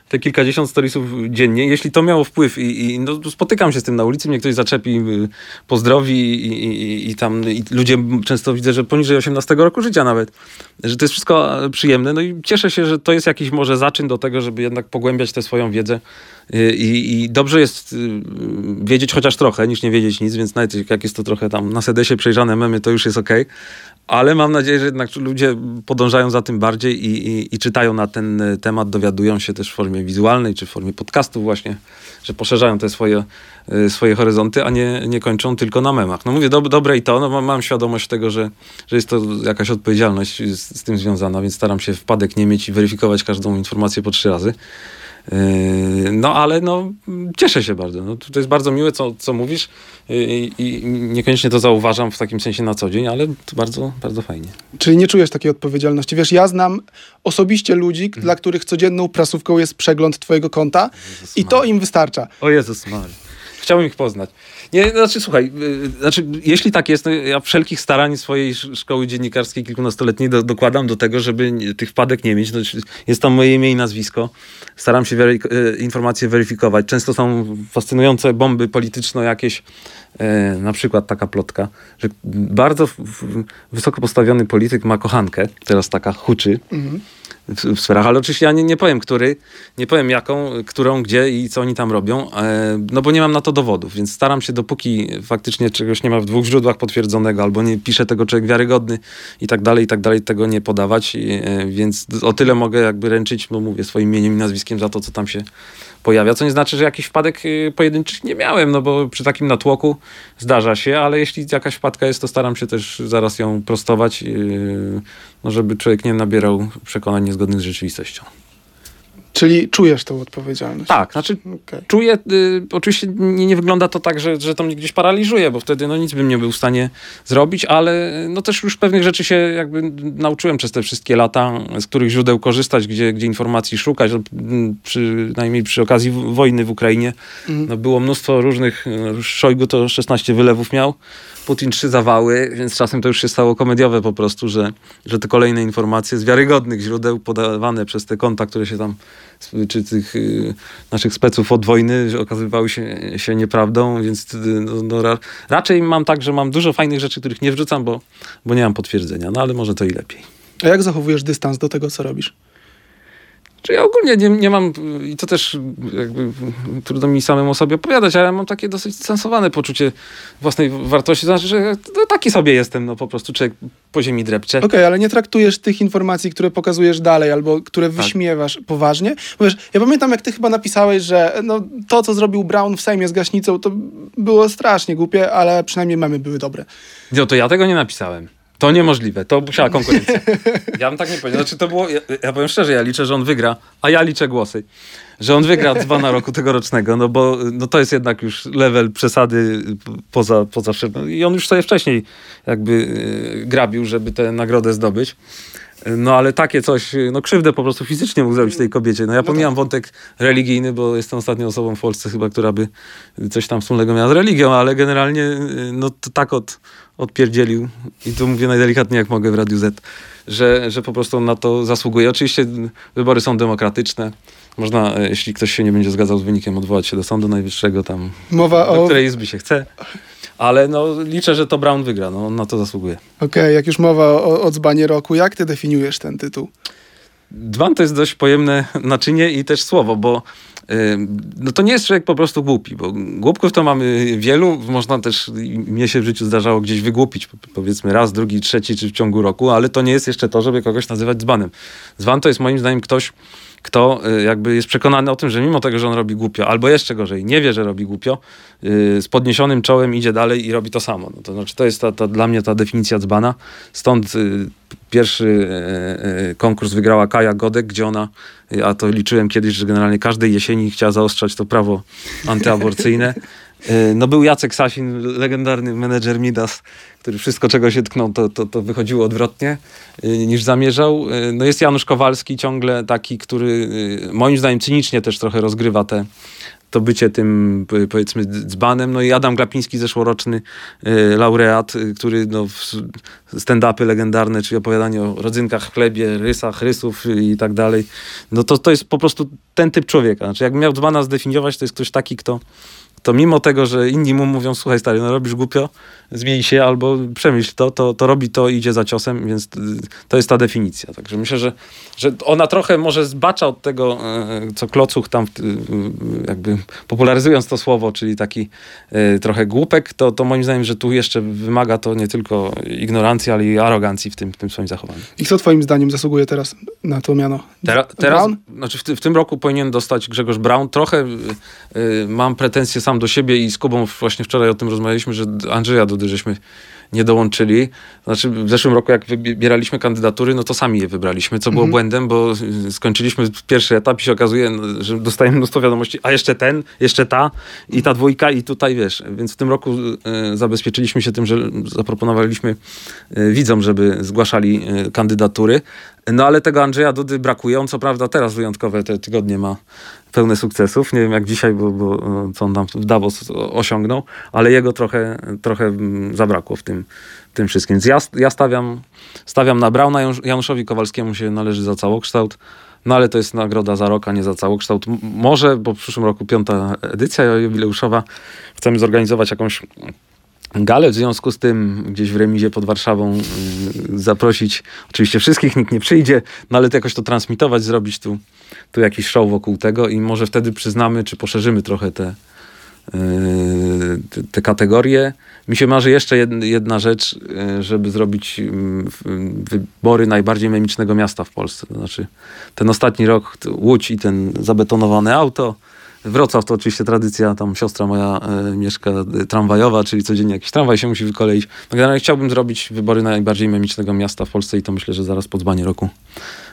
te kilkadziesiąt storiesów dziennie. Jeśli to miało wpływ i, i no, spotykam się z tym na ulicy, mnie ktoś zaczepi, y, pozdrowi i, i, i tam ludzie często widzę, że poniżej 18 roku życia nawet, że to jest wszystko przyjemne. No i cieszę się, że to jest jakiś może zaczyn do tego, żeby jednak pogłębiać tę swoją wiedzę i, i dobrze jest y, wiedzieć chociaż trochę, niż nie wiedzieć nic, więc nawet jak jest to trochę tam na sedesie przejrzane memy, to już jest ok ale mam nadzieję, że jednak ludzie podążają za tym bardziej i, i, i, czytają na ten e, temat, dowiadują się też w formie wizualnej czy w formie podcastu właśnie, że poszerzają te swoje, swoje horyzonty, a nie, nie kończą tylko na memach. No mówię, do, dobre i to, no mam świadomość tego, że, że jest to jakaś odpowiedzialność z, z tym związana, więc staram się wpadek nie mieć i weryfikować każdą informację po trzy razy. Yy, no ale no, cieszę się bardzo. No, to jest bardzo miłe, co, co mówisz i, i niekoniecznie to zauważam w takim sensie na co dzień, ale to bardzo, bardzo fajnie. Czyli nie czujesz takiej odpowiedzialności. Wiesz, ja znam osobiście ludzi, hmm. dla których codzienną prasówką jest przegląd twojego konta Jezus i to im wystarcza. O Jezus Maria. Chciałbym ich poznać. Nie, znaczy słuchaj, y, znaczy, jeśli tak jest, no ja wszelkich starań swojej szkoły dziennikarskiej kilkunastoletniej do, dokładam do tego, żeby tych wpadek nie mieć. No, jest tam moje imię i nazwisko. Staram się wery, y, informacje weryfikować. Często są fascynujące bomby polityczne jakieś, na przykład taka plotka, że bardzo wysoko postawiony polityk ma kochankę, teraz taka huczy. Mhm w, w sferach, ale oczywiście ja nie, nie powiem, który, nie powiem jaką, którą, gdzie i co oni tam robią, e, no bo nie mam na to dowodów, więc staram się, dopóki faktycznie czegoś nie ma w dwóch źródłach potwierdzonego, albo nie pisze tego człowiek wiarygodny i tak dalej, i tak dalej, tego nie podawać, e, więc o tyle mogę jakby ręczyć, no mówię, swoim imieniem i nazwiskiem za to, co tam się pojawia, co nie znaczy, że jakiś wpadek y, pojedynczych nie miałem, no bo przy takim natłoku zdarza się, ale jeśli jakaś wpadka jest, to staram się też zaraz ją prostować, y, no żeby człowiek nie nabierał przekonań niezgodnych z rzeczywistością. Czyli czujesz tą odpowiedzialność? Tak, znaczy okay. czuję, y, oczywiście nie, nie, wygląda to tak, że, że to mnie gdzieś paraliżuje, bo wtedy no nic bym nie był w stanie zrobić, ale no też już pewnych rzeczy się jakby nauczyłem przez te wszystkie lata, z których źródeł korzystać, gdzie, gdzie informacji szukać, no, przynajmniej przy okazji wojny w Ukrainie. Mm. No, było mnóstwo różnych, y, Szojgu to 16 wylewów miał, Putin trzy zawały, więc czasem to już się stało komediowe po prostu, że, że te kolejne informacje z wiarygodnych źródeł podawane przez te konta, które się tam czy tych y, naszych speców od wojny okazywały się, się nieprawdą, więc y, no, no, ra, raczej mam tak, że mam dużo fajnych rzeczy, których nie wrzucam, bo, bo nie mam potwierdzenia, no ale może to i lepiej. A jak zachowujesz dystans do tego, co robisz? Czy ja ogólnie nie, nie mam, i to też jakby trudno mi samemu sobie opowiadać, ale mam takie dosyć sensowane poczucie własnej wartości. To znaczy, że no, taki sobie jestem, no po prostu człowiek po ziemi drepcze. Okej, okay, ale nie traktujesz tych informacji, które pokazujesz dalej, albo które tak. wyśmiewasz poważnie? Bo wiesz, ja pamiętam, jak ty chyba napisałeś, że no, to, co zrobił Brown w Sejmie z gaśnicą, to było strasznie głupie, ale przynajmniej memy były dobre. No to ja tego nie napisałem. To niemożliwe, to musiała konkurencja. *laughs* Ja bym tak nie powiedział. Znaczy to było, ja, ja powiem szczerze, ja liczę, że on wygra, a ja liczę głosy. Że on wygra dwa na roku tegorocznego, no bo no to jest jednak już level przesady poza, poza I on już sobie wcześniej jakby yy, grabił, żeby tę nagrodę zdobyć. No ale takie coś, no krzywdę po prostu fizycznie mógł zrobić tej kobiecie. No ja no pomijam tak. wątek religijny, bo jestem ostatnią osobą w Polsce chyba, która by coś tam wspólnego miała z religią, ale generalnie no to tak od, odpierdzielił i tu mówię najdelikatniej jak mogę w Radiu Z, że, że po prostu on na to zasługuje. Oczywiście wybory są demokratyczne. Można, e, jeśli ktoś się nie będzie zgadzał z wynikiem, odwołać się do Sądu Najwyższego, tam Mowa do o... której izby się chce. Ale no, liczę, że to Brown wygra. No, on na to zasługuje. Okej, okay, jak już mowa o, o dzbanie roku, jak ty definiujesz ten tytuł? Dzban to jest dość pojemne naczynie i też słowo, bo no to nie jest człowiek po prostu głupi, bo głupków to mamy wielu, można też, mnie się w życiu zdarzało gdzieś wygłupić, powiedzmy raz, drugi, trzeci, czy w ciągu roku, ale to nie jest jeszcze to, żeby kogoś nazywać dzbanem. Dzban to jest moim zdaniem ktoś, kto y, jakby jest przekonany o tym, że mimo tego, że on robi głupio, albo jeszcze gorzej, nie wie, że robi głupio, y, z podniesionym czołem idzie dalej i robi to samo. No to znaczy, to jest ta, ta, dla mnie ta definicja dzbana. Stąd y, pierwszy konkurs wygrała Kaja Godek, gdzie ona, a to liczyłem kiedyś, że generalnie każdej jesieni chciała zaostrzać to prawo antyaborcyjne. *laughs* No był Jacek Sasin, legendarny menedżer Midas, który wszystko, czego się tknął, to, to, to wychodziło odwrotnie y, niż zamierzał. Y, no jest Janusz Kowalski ciągle taki, który y, moim zdaniem cynicznie też trochę rozgrywa te, to bycie tym powiedzmy dzbanem. No i Adam Glapiński, zeszłoroczny laureat, który no, stand-upy legendarne, czyli opowiadanie o rodzynkach, chlebie, rysach, rysów i tak dalej. No to, to jest po prostu ten typ człowieka. Znaczy jak miał dzbana zdefiniować, to jest ktoś taki, kto to mimo tego, że inni mu mówią, słuchaj stary, no robisz głupio, zmień się albo przemyśl to, to, to robi to i idzie za ciosem, więc to jest ta definicja. Także myślę, że, że ona trochę może zbacza od tego, e, co Klocuch tam jakby popularyzując to słowo, czyli taki e, trochę głupek, to, to moim zdaniem, że tu jeszcze wymaga to nie tylko ignorancji, ale i arogancji w tym, w tym swoim zachowaniu. I kto twoim zdaniem zasługuje teraz na to miano? Tera, teraz, Brown? Znaczy w, w, tym roku powinien dostać Grzegorz Brown. Trochę y, mam pretensje sam do siebie i z Kubą właśnie wczoraj o tym rozmawialiśmy, że Andrzeja Dudy żeśmy nie dołączyli. Znaczy w zeszłym roku jak wybieraliśmy kandydatury, no to sami je wybraliśmy, co było mhm. błędem, bo skończyliśmy pierwszy etap i się okazuje, no, że dostajemy mnóstwo wiadomości, a jeszcze ten, jeszcze ta i ta dwójka i tutaj wiesz. Więc w tym roku y, zabezpieczyliśmy się tym, że zaproponowaliśmy y, widzom, żeby zgłaszali y, kandydatury. No ale tego Andrzeja Dudy brakuje. On co prawda teraz wyjątkowe te tygodnie ma pełne sukcesów. Nie wiem jak dzisiaj, bo, bo co on tam w Davos osiągnął, ale jego trochę, trochę mm, zabrakło w tym, tym wszystkim. Więc ja, ja stawiam, stawiam na Brauna. Januszowi Kowalskiemu się należy za całokształt. No ale to jest nagroda za rok, a nie za całokształt. Może, bo w przyszłym roku piąta edycja jubileuszowa. Chcemy zorganizować jakąś galę, w związku z tym gdzieś w remizie pod Warszawą y, zaprosić oczywiście wszystkich, nikt nie przyjdzie, no ale to jakoś to transmitować, zrobić tu, tu jakiś show wokół tego i może wtedy przyznamy, czy poszerzymy trochę te, y, te, te kategorie. Mi się marzy jeszcze jedna rzecz, y, żeby zrobić wybory najbardziej memicznego miasta w Polsce. To znaczy ten ostatni rok, Łódź i ten zabetonowane auto, Wrocław to oczywiście tradycja, tam siostra moja e, mieszka e, tramwajowa, czyli codziennie jakiś tramwaj się musi wykoleić. No generalnie chciałbym zrobić wybory najbardziej memicznego miasta w Polsce i to myślę, że zaraz po dzbanie roku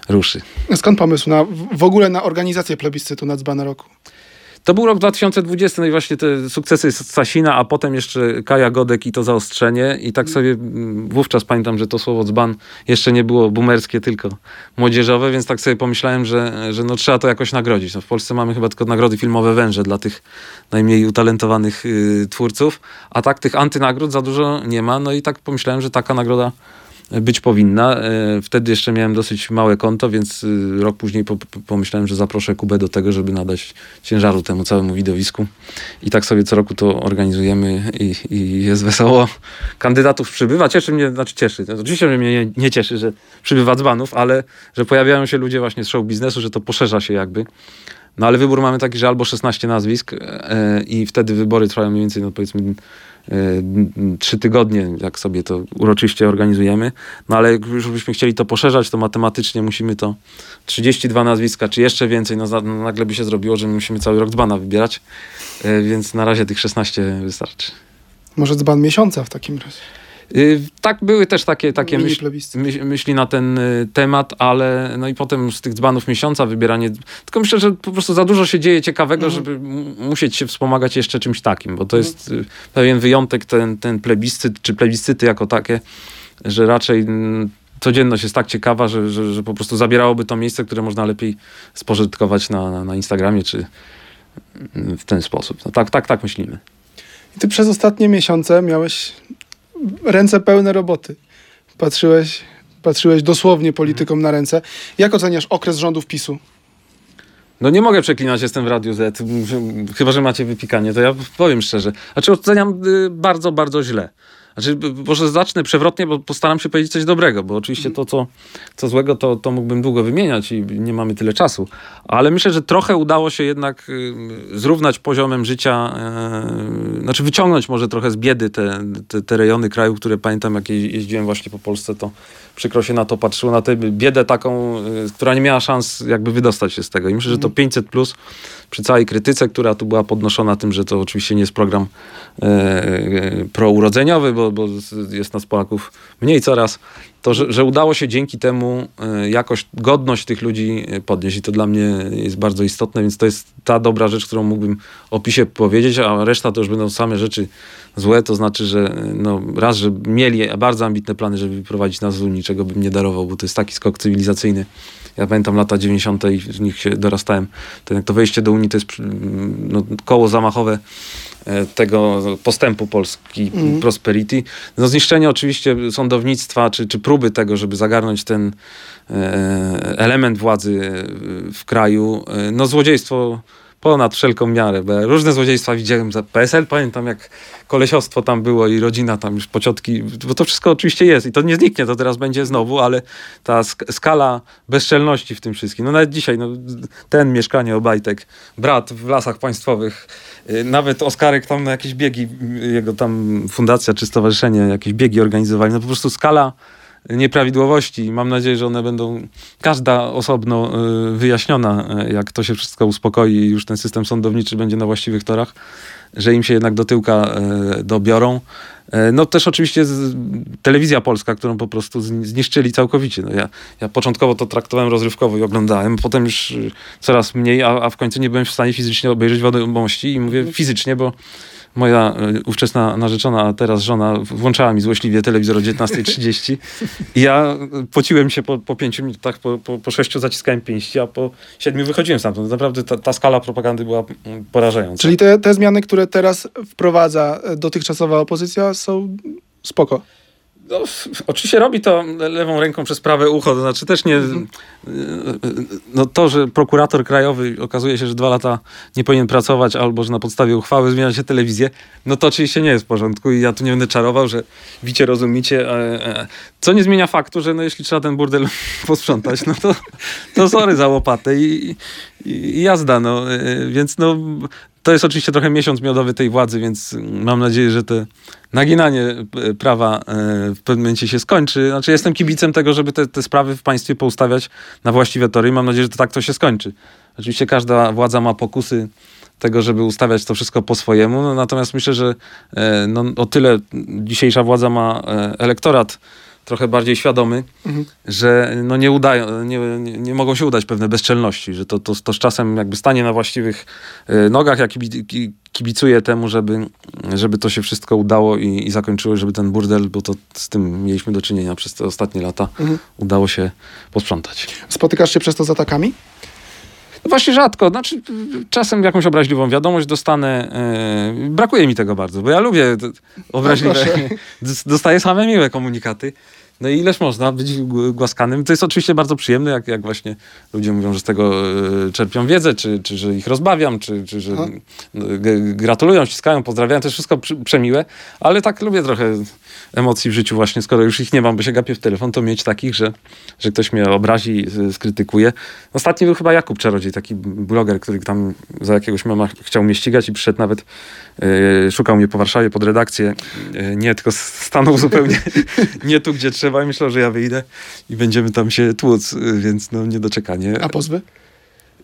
ruszy. Skąd pomysł na, w ogóle na organizację plebiscytu na dzbane roku? To był rok 2020, no i właśnie te sukcesy Sasina, a potem jeszcze Kaja Godek i to zaostrzenie. I tak sobie mm, wówczas pamiętam, że to słowo dzban jeszcze nie było boomerskie, tylko młodzieżowe, więc tak sobie pomyślałem, że, że no trzeba to jakoś nagrodzić. No w Polsce mamy chyba tylko nagrody filmowe węże dla tych najmniej utalentowanych y, twórców, a tak tych antynagród za dużo nie ma. No i tak pomyślałem, że taka nagroda być powinna. E, wtedy jeszcze miałem dosyć małe konto, więc e, rok później po, pomyślałem, że zaproszę Kubę do tego, żeby nadać ciężaru temu całemu widowisku. I tak sobie co roku to organizujemy i, i jest wesoło. Kandydatów przybywa. Cieszy mnie, znaczy cieszy. Oczywiście mnie nie, nie cieszy, że przybywa dzbanów, ale że pojawiają się ludzie właśnie z show biznesu, że to poszerza się jakby. No ale wybór mamy taki, że albo 16 nazwisk e, i wtedy wybory trwają mniej więcej, no powiedzmy, e, trzy tygodnie, jak sobie to uroczyście organizujemy. No ale już byśmy chcieli to poszerzać, to matematycznie musimy to 32 nazwiska, czy jeszcze więcej, no, no nagle by się zrobiło, że musimy cały rok dzbana wybierać, e, więc na razie tych 16 wystarczy. Może dzban miesiąca w takim razie. Y, tak, były też takie, takie myśl, myśli na ten y, temat, ale no i potem z tych dzbanów miesiąca wybieranie. Tylko myślę, że po prostu za dużo się dzieje ciekawego, mhm. żeby musieć się wspomagać jeszcze czymś takim, bo to mhm. jest y, pewien wyjątek, ten, ten plebiscyt, czy plebiscyty jako takie, że raczej mm, codzienność jest tak ciekawa, że, że, że po prostu zabierałoby to miejsce, które można lepiej spożytkować na, na, na Instagramie, czy mm, w ten sposób. No tak, tak, tak myślimy. I ty przez ostatnie miesiące miałeś ręce pełne roboty. Patrzyłeś, patrzyłeś dosłownie politykom na ręce. Jak oceniasz okres rządów PiSu? No nie mogę przeklinać, jestem w Radiu Z. Chyba, że macie wypikanie, to ja powiem szczerze. Znaczy oceniam y, bardzo, bardzo źle. Znaczy, może zacznę przewrotnie, bo postaram się powiedzieć coś dobrego, bo oczywiście to, co, co złego, to, to mógłbym długo wymieniać i nie mamy tyle czasu. Ale myślę, że trochę udało się jednak y, zrównać poziomem życia, yy, znaczy wyciągnąć może trochę z biedy te, te, te rejony kraju, które pamiętam, jak jeździłem właśnie po Polsce, to przykro się na to patrzyło, na tę biedę taką, yy, która nie miała szans jakby wydostać się z tego. I myślę, że to 500 mhm. plus przy całej krytyce, która tu była podnoszona tym, że to oczywiście nie jest program yy, prourodzeniowy, bo, bo jest nas Polaków mniej coraz, to że, że udało się dzięki temu e, jakoś godność tych ludzi e, podnieść i to dla mnie jest bardzo istotne, więc to jest ta dobra rzecz, którą mógłbym o PiSie powiedzieć, a reszta to już będą same rzeczy złe, to znaczy, że e, no, raz, że mieli bardzo ambitne plany, żeby wyprowadzić nas z Unii, czego bym nie darował, bo to jest taki skok cywilizacyjny. Ja pamiętam lata 90. i w nich się dorastałem. To, jak to wejście do Unii to jest no, koło zamachowe E, tego postępu Polski, mm. prosperity. No zniszczenie oczywiście sądownictwa, czy, czy próby tego, żeby zagarnąć ten e, element władzy w kraju. E, no złodziejstwo ponad wszelką miarę. Bo różne złodziejstwa widziałem za PSL. Pamiętam, jak kolesiostwo tam było i rodzina tam już pociotki, bo to wszystko oczywiście jest i to nie zniknie, to teraz będzie znowu, ale ta sk skala bezczelności w tym wszystkim. No nawet dzisiaj, no, ten mieszkanie Obajtek, brat w lasach państwowych, yy, nawet Oskarek tam na jakieś biegi, jego tam fundacja czy stowarzyszenie, jakieś biegi organizowali. No po prostu skala nieprawidłowości. Mam nadzieję, że one będą każda osobno y, wyjaśniona, y, jak to się wszystko uspokoi i już ten system sądowniczy będzie na właściwych torach, że im się jednak do tyłka y, dobiorą. No też oczywiście telewizja polska, którą po prostu zniszczyli całkowicie. No ja, ja początkowo to traktowałem rozrywkowo i oglądałem, potem już coraz mniej, a, a w końcu nie byłem w stanie fizycznie obejrzeć wiadomości i mówię fizycznie, bo moja e, ówczesna narzeczona, a teraz żona włączała mi złośliwie telewizor o 19.30 i ja pociłem się po, po pięciu minutach, po, po, po sześciu zaciskałem pięści, a po siedmiu wychodziłem stamtąd. Naprawdę ta, ta skala propagandy była mm, porażająca. Czyli te, te zmiany, które teraz wprowadza dotychczasowa opozycja są spoko. No, oczywiście robi to lewą ręką przez prawe ucho, to znaczy też nie. Mhm. No to, że prokurator krajowy okazuje się, że dwa lata nie powinien pracować, albo że na podstawie uchwały zmienia się telewizję, no to oczywiście nie jest w porządku i ja tu nie będę czarował, że wicie, rozumicie. E, co nie zmienia faktu, że no jeśli trzeba ten burdel *laughs* posprzątać, no to, to sorry za łopatę i, i, i jazda, no. E, więc no to jest oczywiście trochę miesiąc miodowy tej władzy, więc mam nadzieję, że te naginanie e, prawa e, w pewnym momencie się skończy. Znaczy jestem kibicem tego, żeby te, te sprawy w państwie poustawiać na właściwe tory i mam nadzieję, że to tak to się skończy. Oczywiście każda władza ma pokusy tego, żeby ustawiać to wszystko po swojemu, no, natomiast myślę, że e, no, o tyle dzisiejsza władza ma elektorat trochę bardziej świadomy, mhm. że no nie, udają, nie, nie, nie, mogą się udać pewne bezczelności, że to, to, to z czasem jakby stanie na właściwych e, nogach, jak kibicuje temu, żeby, żeby to się wszystko udało i, i zakończyło, żeby ten burdel, bo to z tym mieliśmy do czynienia przez te ostatnie lata, mhm. udało się posprzątać. Spotykasz się przez to z atakami? No właśnie rzadko. Znaczy, czasem jakąś obraźliwą wiadomość dostanę. Yy, brakuje mi tego bardzo, bo ja lubię obraźliwe. No *laughs* Dostaję same miłe komunikaty. No i ileż można być głaskanym. To jest oczywiście bardzo przyjemne, jak, jak właśnie ludzie mówią, że z tego e, czerpią wiedzę, czy, czy że ich rozbawiam, czy, czy że gratulują, ściskają, pozdrawiają. To jest wszystko przemiłe, ale tak lubię trochę emocji w życiu właśnie, skoro już ich nie mam, bo się gapię w telefon, to mieć takich, że, że ktoś mnie obrazi, skrytykuje. Ostatni był chyba Jakub Czarodziej, taki bloger, który tam za jakiegoś mama chciał mnie ścigać i przyszedł nawet, yy, szukał mnie po Warszawie pod redakcję. Yy, nie, tylko stanął zupełnie *laughs* nie tu, gdzie trzeba i myślał, że ja wyjdę i będziemy tam się tłuc, yy, więc no niedoczekanie. A pozwy?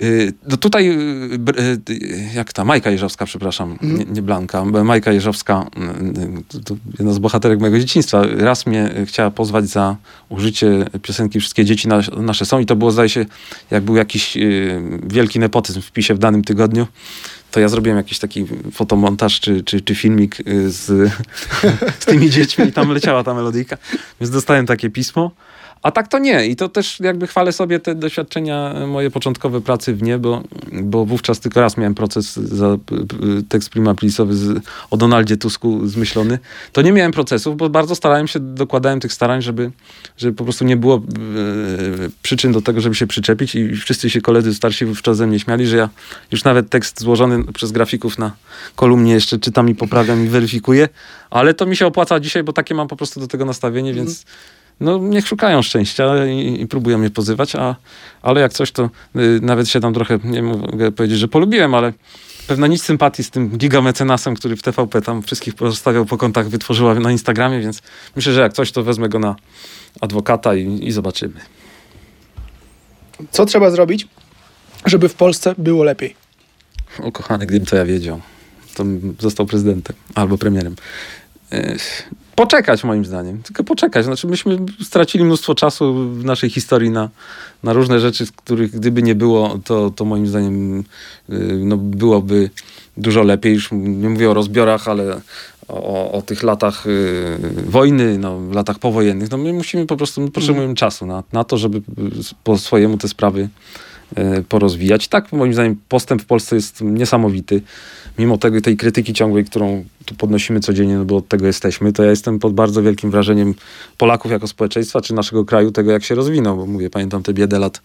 Y, no tutaj, y, y, jak ta, Majka Jeżowska, przepraszam, mm. nie, nie, Blanka, Majka Jeżowska, jedna z bohaterek mojego dzieciństwa, raz mnie chciała pozwać za użycie piosenki Wszystkie dzieci nasze są. I to było, zdaje się, jak był jakiś wielki nepotyzm w PiSie w danym tygodniu, to ja zrobiłem jakiś taki fotomontaż czy, czy, czy filmik z, *laughs* z tymi dziećmi i tam leciała ta melodyjka, więc dostałem takie pismo. A tak to nie. I to też jakby chwalę sobie te doświadczenia moje początkowe pracy w nie, bo, bo wówczas tylko raz miałem proces za tekst prima z, o Donaldzie Tusku zmyślony. To nie miałem procesów, bo bardzo starałem się, dokładałem tych starań, żeby, żeby po prostu nie było e, przyczyn do tego, żeby się przyczepić i wszyscy się koledzy starsi wówczas ze mnie śmiali, że ja już nawet tekst złożony przez grafików na kolumnie jeszcze czytam i poprawiam i weryfikuję, ale to mi się opłaca dzisiaj, bo takie mam po prostu do tego nastawienie, mm. No niech szukają szczęścia i, i próbują mnie pozywać, a, ale jak coś, to y, nawet się tam trochę, nie mogę powiedzieć, że polubiłem, ale pewna nic sympatii z tym gigamecenasem, który w TVP tam wszystkich pozostawiał po kontach, wytworzyła na Instagramie, więc myślę, że jak coś, to wezmę go na adwokata i, i zobaczymy. Co trzeba zrobić, żeby w Polsce było lepiej? O kochany, gdybym to ja wiedział, to został prezydentem albo premierem poczekać moim zdaniem. Tylko poczekać. Znaczy myśmy stracili mnóstwo czasu w naszej historii na, na różne rzeczy, z których gdyby nie było, to, to moim zdaniem y, no, byłoby dużo lepiej. Już nie mówię o rozbiorach, ale o, o tych latach y, wojny, no, latach powojennych. No, my musimy po prostu, my potrzebujemy mm. czasu na, na to, żeby po swojemu te sprawy y, porozwijać. Tak, moim zdaniem, postęp w Polsce jest niesamowity mimo tego, tej krytyki ciągłej, którą tu podnosimy codziennie, no bo od tego jesteśmy, to ja jestem pod bardzo wielkim wrażeniem Polaków jako społeczeństwa, czy naszego kraju, tego jak się rozwinął, bo mówię, pamiętam te biedy lat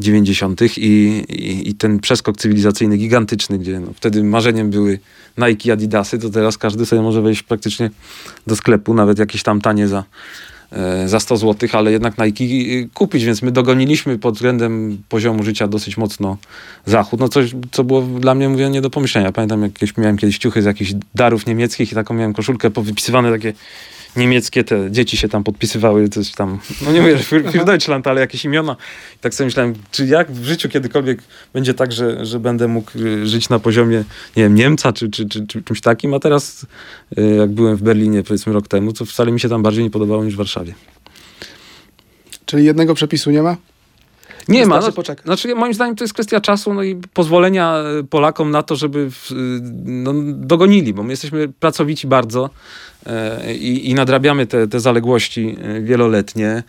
90. I, i, i, ten przeskok cywilizacyjny gigantyczny, gdzie no, wtedy marzeniem były Nike, Adidasy, to teraz każdy sobie może wejść praktycznie do sklepu, nawet jakieś tam tanie za za 100 zł, ale jednak Nike e, kupić, więc my dogoniliśmy pod względem poziomu życia dosyć mocno Zachód. No coś, co było dla mnie, mówię, nie do pomyślenia. Pamiętam, jakieś miałem kiedyś ciuchy z jakichś darów niemieckich i taką miałem koszulkę powypisywane takie niemieckie te dzieci się tam podpisywały, coś tam, no nie mówię, für Deutschland, ale jakieś imiona. I tak sobie myślałem, czy jak w życiu kiedykolwiek będzie tak, że, że będę mógł y, żyć na poziomie, nie wiem, Niemca czy, czy, czy, czy czymś takim, a teraz y, jak byłem w Berlinie powiedzmy rok temu, to wcale mi się tam bardziej nie podobało niż w Warszawie. Czyli jednego przepisu nie ma? Nie ma. No. Znaczy, moim zdaniem to jest kwestia czasu no i pozwolenia y, Polakom na to, żeby w, no, dogonili, bo my jesteśmy pracowici bardzo. E, i, i nadrabiamy te, te zaległości e, wieloletnie,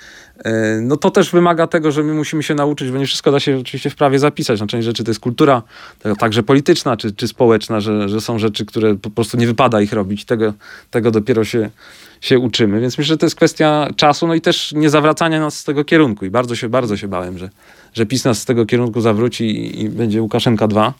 e, no to też wymaga tego, że my musimy się nauczyć, bo nie wszystko da się oczywiście w prawie zapisać. Na część rzeczy to jest kultura, także polityczna czy, czy społeczna, że, że są rzeczy, które po prostu nie wypada ich robić. Tego, tego dopiero się, się uczymy. Więc myślę, że to jest kwestia czasu, no i też nie zawracania nas z tego kierunku. I bardzo się, bardzo się bałem, że, że PiS nas z tego kierunku zawróci i, i będzie Łukaszenka 2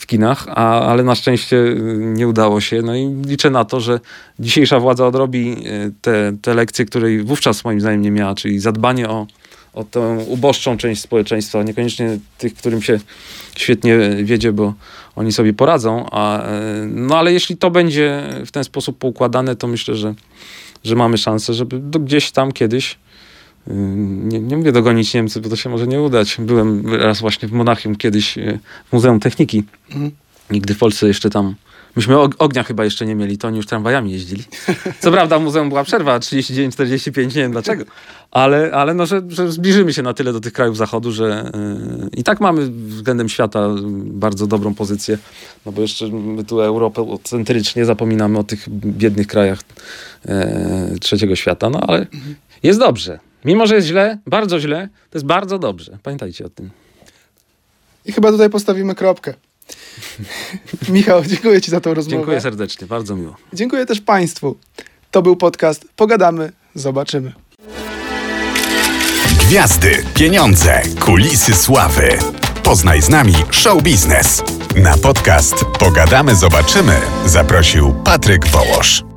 w kinach, a, ale na szczęście y, nie udało się. No i liczę na to, że dzisiejsza władza odrobi y, te, te lekcje, której wówczas moim zdaniem nie miała, czyli zadbanie o, o tę uboższą część społeczeństwa, niekoniecznie tych, którym się świetnie wiedzie, bo oni sobie poradzą, a, y, no ale jeśli to będzie w ten sposób poukładane, to myślę, że, że mamy szansę, żeby gdzieś tam kiedyś nie, nie mówię dogonić Niemcy, bo to się może nie udać. Byłem raz właśnie w Monachium kiedyś e, w Muzeum Techniki. Mhm. Nigdy w Polsce jeszcze tam Myśmy ognia chyba jeszcze nie mieli, to oni już tramwajami jeździli. Co *laughs* prawda w muzeum była przerwa 39-45, nie wiem dlaczego. Ale, ale no, że, że zbliżymy się na tyle do tych krajów zachodu, że yy, i tak mamy względem świata bardzo dobrą pozycję. No bo jeszcze my tu europocentrycznie zapominamy o tych biednych krajach yy, trzeciego świata. No ale jest dobrze. Mimo, że jest źle, bardzo źle, to jest bardzo dobrze. Pamiętajcie o tym. I chyba tutaj postawimy kropkę. *laughs* Michał, dziękuję Ci za tą rozmowę. Dziękuję serdecznie, bardzo miło. Dziękuję też Państwu. To był podcast Pogadamy, zobaczymy. Gwiazdy, pieniądze, kulisy sławy. Poznaj z nami show biznes. Na podcast Pogadamy, zobaczymy zaprosił Patryk Wołosz.